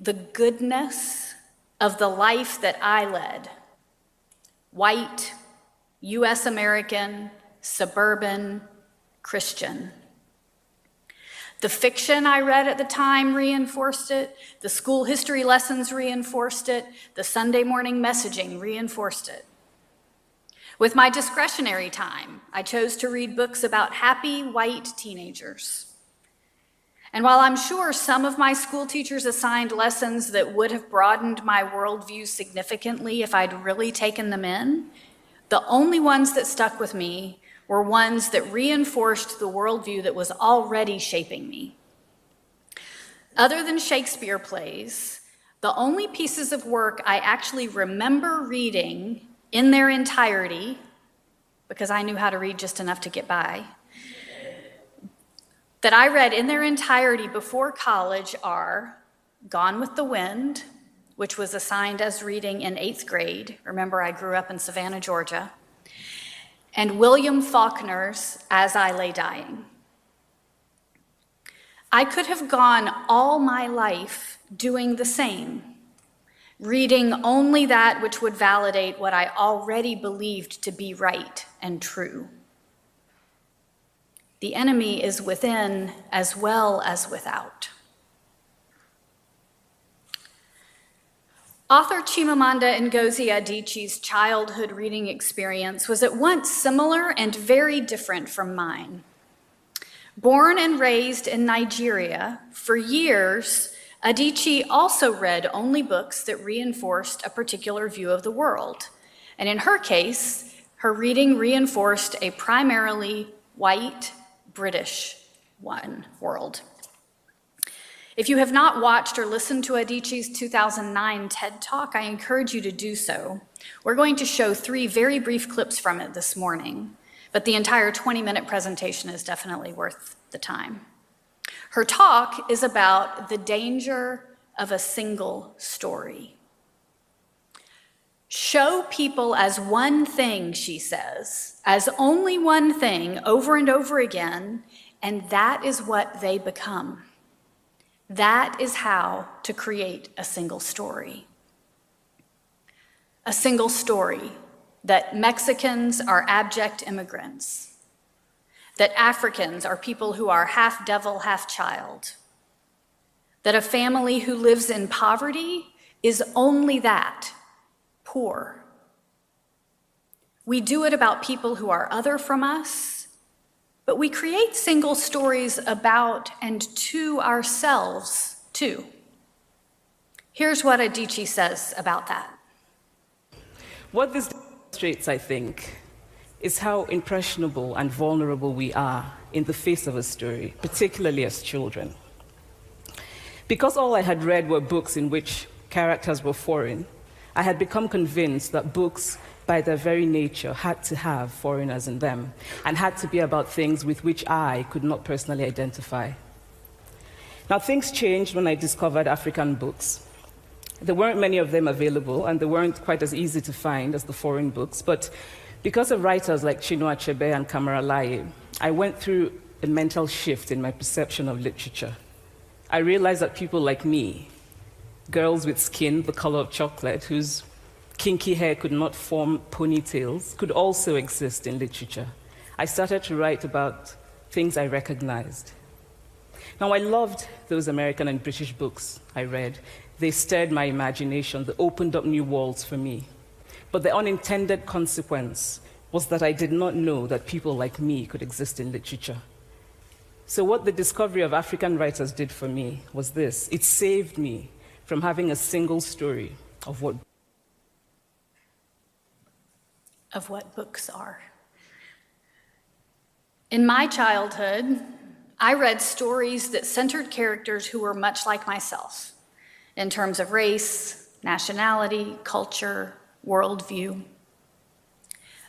the goodness of the life that I led white, US American, suburban, Christian. The fiction I read at the time reinforced it. The school history lessons reinforced it. The Sunday morning messaging reinforced it. With my discretionary time, I chose to read books about happy white teenagers. And while I'm sure some of my school teachers assigned lessons that would have broadened my worldview significantly if I'd really taken them in, the only ones that stuck with me were ones that reinforced the worldview that was already shaping me. Other than Shakespeare plays, the only pieces of work I actually remember reading in their entirety, because I knew how to read just enough to get by, that I read in their entirety before college are Gone with the Wind, which was assigned as reading in eighth grade. Remember, I grew up in Savannah, Georgia. And William Faulkner's As I Lay Dying. I could have gone all my life doing the same reading only that which would validate what I already believed to be right and true. The enemy is within as well as without. Author Chimamanda Ngozi Adichie's childhood reading experience was at once similar and very different from mine. Born and raised in Nigeria, for years, Adichie also read only books that reinforced a particular view of the world. And in her case, her reading reinforced a primarily white, British one world. If you have not watched or listened to Adichie's 2009 TED Talk, I encourage you to do so. We're going to show three very brief clips from it this morning, but the entire 20 minute presentation is definitely worth the time. Her talk is about the danger of a single story. Show people as one thing, she says, as only one thing over and over again, and that is what they become. That is how to create a single story. A single story that Mexicans are abject immigrants that Africans are people who are half devil, half child, that a family who lives in poverty is only that poor. We do it about people who are other from us, but we create single stories about and to ourselves too. Here's what Adichie says about that. What this demonstrates, I think, is how impressionable and vulnerable we are in the face of a story, particularly as children. Because all I had read were books in which characters were foreign, I had become convinced that books, by their very nature, had to have foreigners in them and had to be about things with which I could not personally identify. Now, things changed when I discovered African books. There weren't many of them available, and they weren't quite as easy to find as the foreign books, but because of writers like Chinua Achebe and Camara Laye, I went through a mental shift in my perception of literature. I realized that people like me, girls with skin the color of chocolate, whose kinky hair could not form ponytails, could also exist in literature. I started to write about things I recognized. Now, I loved those American and British books I read. They stirred my imagination, they opened up new worlds for me. But the unintended consequence was that I did not know that people like me could exist in literature. So, what the discovery of African writers did for me was this it saved me from having a single story of what of what books are. In my childhood, I read stories that centered characters who were much like myself in terms of race, nationality, culture, worldview.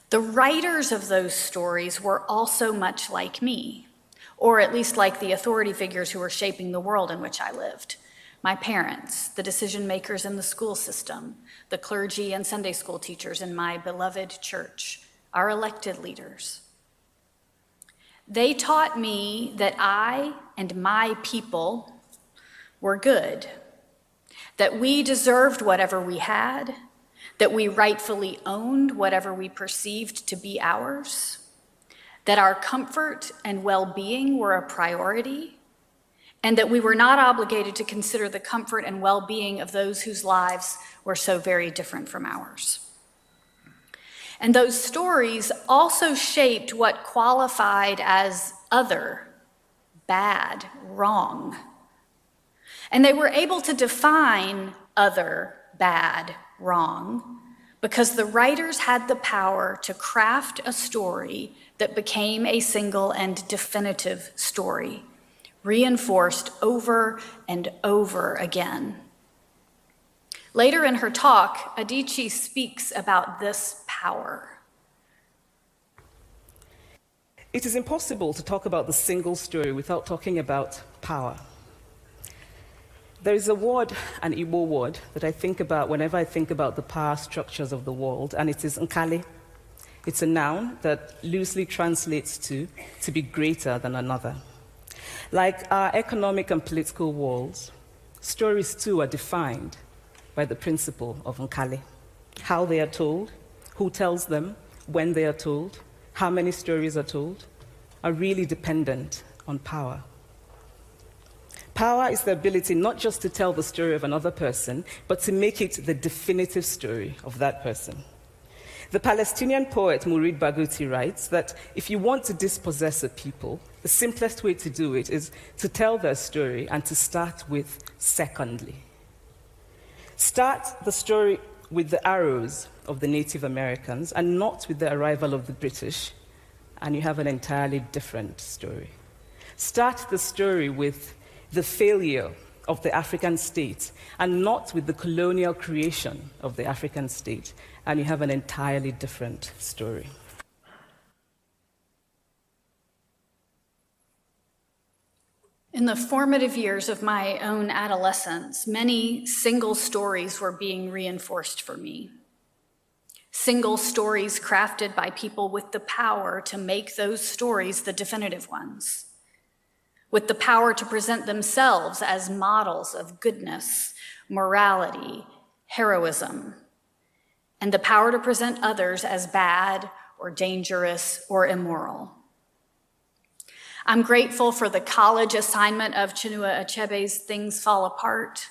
The writers of those stories were also much like me, or at least like the authority figures who were shaping the world in which I lived my parents, the decision makers in the school system, the clergy and Sunday school teachers in my beloved church, our elected leaders. They taught me that I and my people were good, that we deserved whatever we had, that we rightfully owned whatever we perceived to be ours, that our comfort and well being were a priority and that we were not obligated to consider the comfort and well being of those whose lives were so very different from ours. And those stories also shaped what qualified as other, bad, wrong. And they were able to define other, bad, wrong, because the writers had the power to craft a story that became a single and definitive story reinforced over and over again. Later in her talk, Adichie speaks about this power. It is impossible to talk about the single story without talking about power. There is a word, an Igbo word, that I think about whenever I think about the power structures of the world, and it is nkali. It's a noun that loosely translates to to be greater than another. Like our economic and political walls, stories too are defined by the principle of Nkali. How they are told, who tells them, when they are told, how many stories are told, are really dependent on power. Power is the ability not just to tell the story of another person, but to make it the definitive story of that person. The Palestinian poet Mourid Barghouti writes that if you want to dispossess a people, the simplest way to do it is to tell their story and to start with secondly. Start the story with the arrows of the Native Americans and not with the arrival of the British, and you have an entirely different story. Start the story with the failure of the African state and not with the colonial creation of the African state, and you have an entirely different story. In the formative years of my own adolescence, many single stories were being reinforced for me. Single stories crafted by people with the power to make those stories the definitive ones, with the power to present themselves as models of goodness, morality, heroism, and the power to present others as bad or dangerous or immoral. I'm grateful for the college assignment of Chinua Achebe's Things Fall Apart,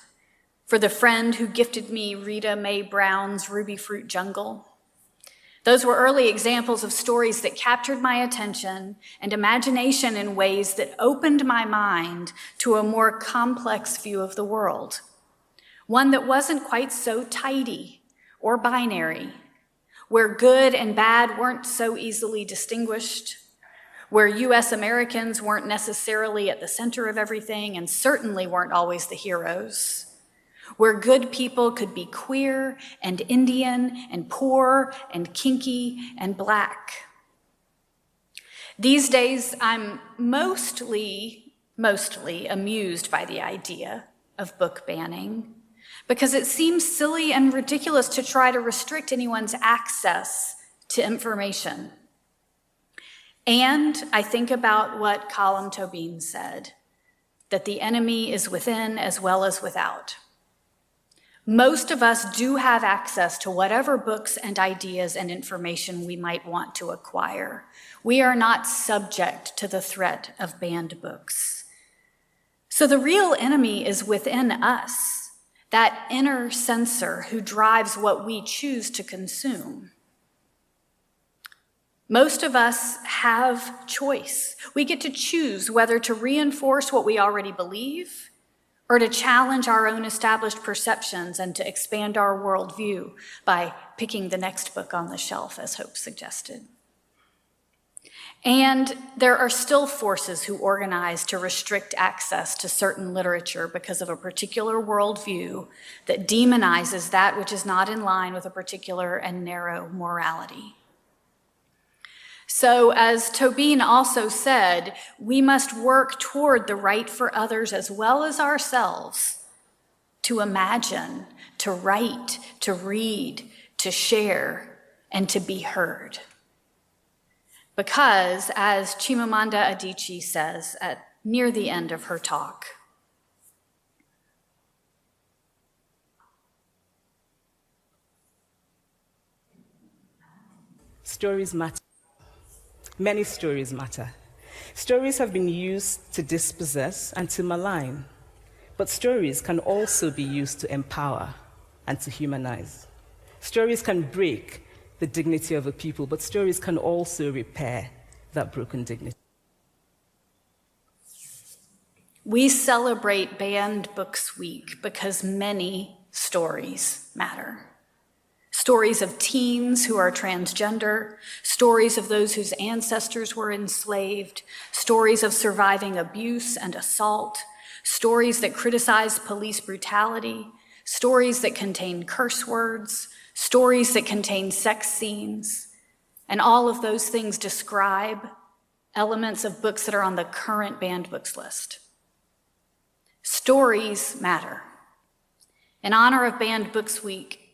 for the friend who gifted me Rita Mae Brown's Rubyfruit Jungle, Those were early examples of stories that captured my attention and imagination in ways that opened my mind to a more complex view of the world. One that wasn't quite so tidy or binary, where good and bad weren't so easily distinguished, where US Americans weren't necessarily at the center of everything and certainly weren't always the heroes where good people could be queer and Indian and poor and kinky and black. These days, I'm mostly, mostly amused by the idea of book banning because it seems silly and ridiculous to try to restrict anyone's access to information. And I think about what Colm Tóibín said that the enemy is within as well as without. Most of us do have access to whatever books and ideas and information we might want to acquire. We are not subject to the threat of banned books. So the real enemy is within us, that inner censor who drives what we choose to consume. Most of us have choice. We get to choose whether to reinforce what we already believe or to challenge our own established perceptions and to expand our worldview by picking the next book on the shelf, as Hope suggested. And there are still forces who organize to restrict access to certain literature because of a particular worldview that demonizes that which is not in line with a particular and narrow morality. So, as Tóibín also said, we must work toward the right for others as well as ourselves to imagine, to write, to read, to share, and to be heard. Because, as Chimamanda Adichie says at near the end of her talk, stories matter. Many stories matter. Stories have been used to dispossess and to malign, but stories can also be used to empower and to humanize. Stories can break the dignity of a people, but stories can also repair that broken dignity. We celebrate Banned Books Week because many stories matter. Stories of teens who are transgender, stories of those whose ancestors were enslaved, stories of surviving abuse and assault, stories that criticize police brutality, stories that contain curse words, stories that contain sex scenes, and all of those things describe elements of books that are on the current banned books list. Stories matter. In honor of Banned Books Week,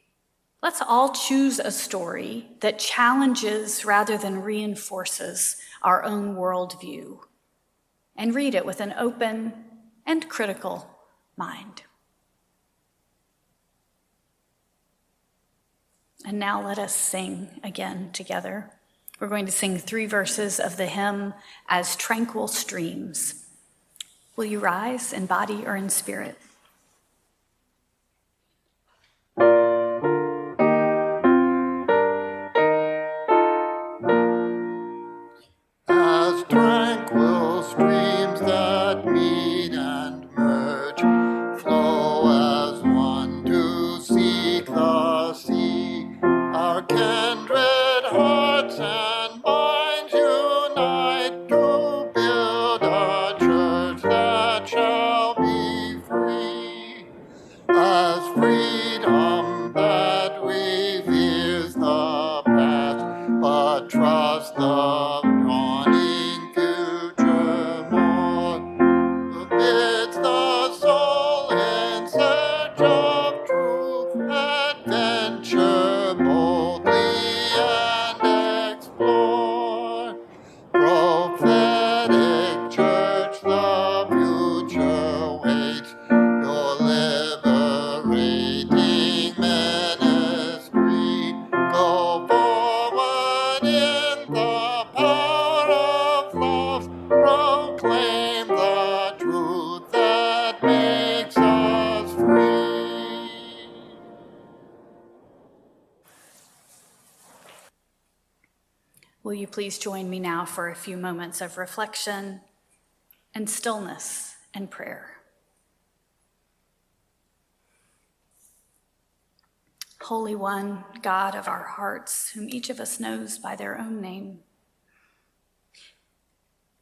Let's all choose a story that challenges rather than reinforces our own worldview and read it with an open and critical mind. And now let us sing again together. We're going to sing three verses of the hymn as tranquil streams. Will you rise in body or in spirit? Please join me now for a few moments of reflection and stillness and prayer? Holy One, God of our hearts, whom each of us knows by their own name,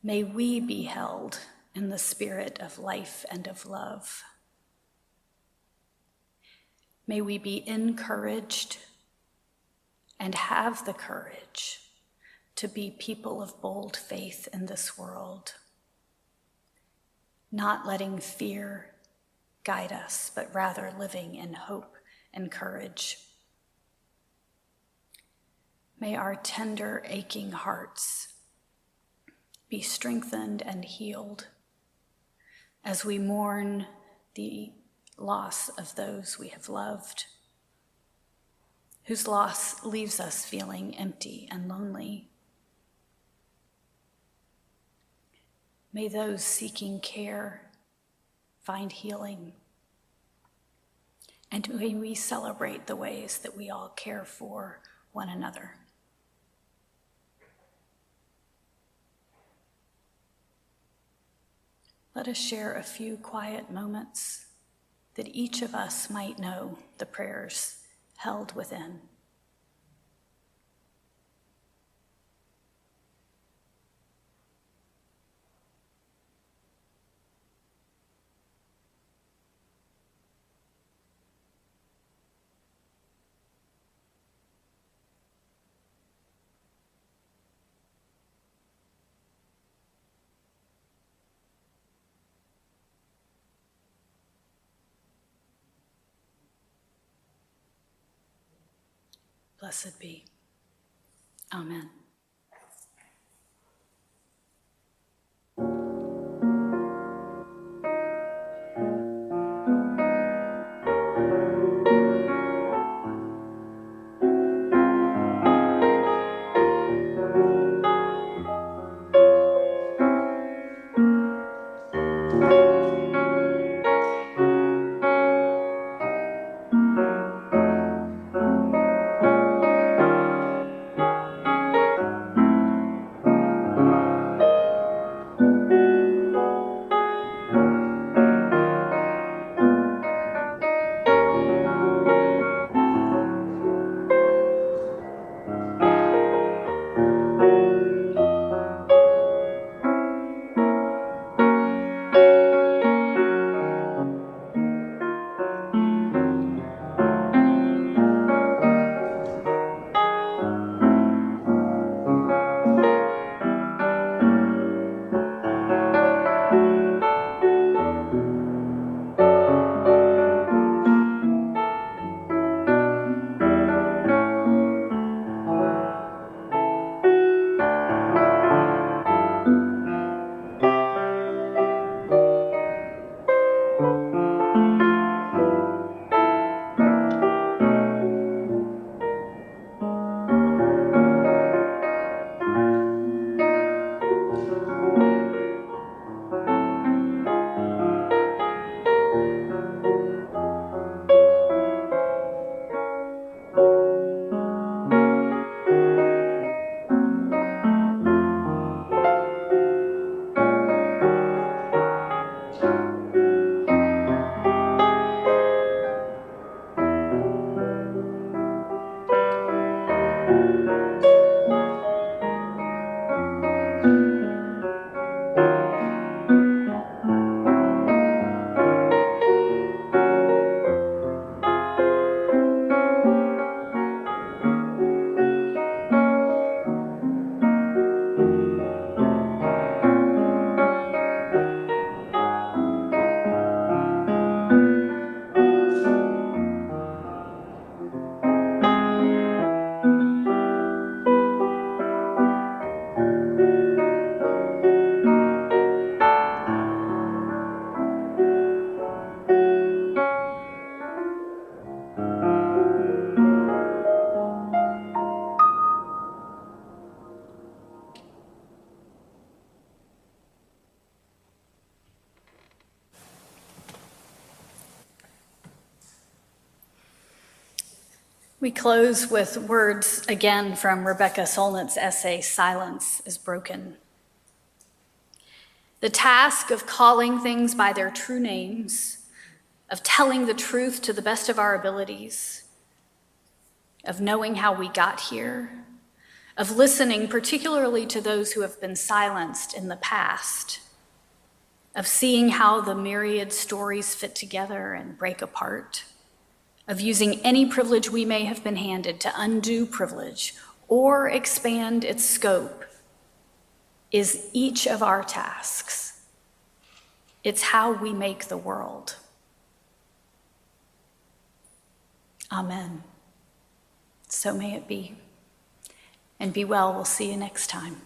may we be held in the spirit of life and of love. May we be encouraged and have the courage to be people of bold faith in this world, not letting fear guide us, but rather living in hope and courage. May our tender, aching hearts be strengthened and healed as we mourn the loss of those we have loved, whose loss leaves us feeling empty and lonely. May those seeking care find healing. And may we celebrate the ways that we all care for one another. Let us share a few quiet moments that each of us might know the prayers held within. Blessed be. Amen. Close with words again from Rebecca Solnit's essay, Silence is Broken. The task of calling things by their true names, of telling the truth to the best of our abilities, of knowing how we got here, of listening particularly to those who have been silenced in the past, of seeing how the myriad stories fit together and break apart of using any privilege we may have been handed to undo privilege or expand its scope is each of our tasks. It's how we make the world. Amen. So may it be. And be well. We'll see you next time.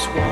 Just won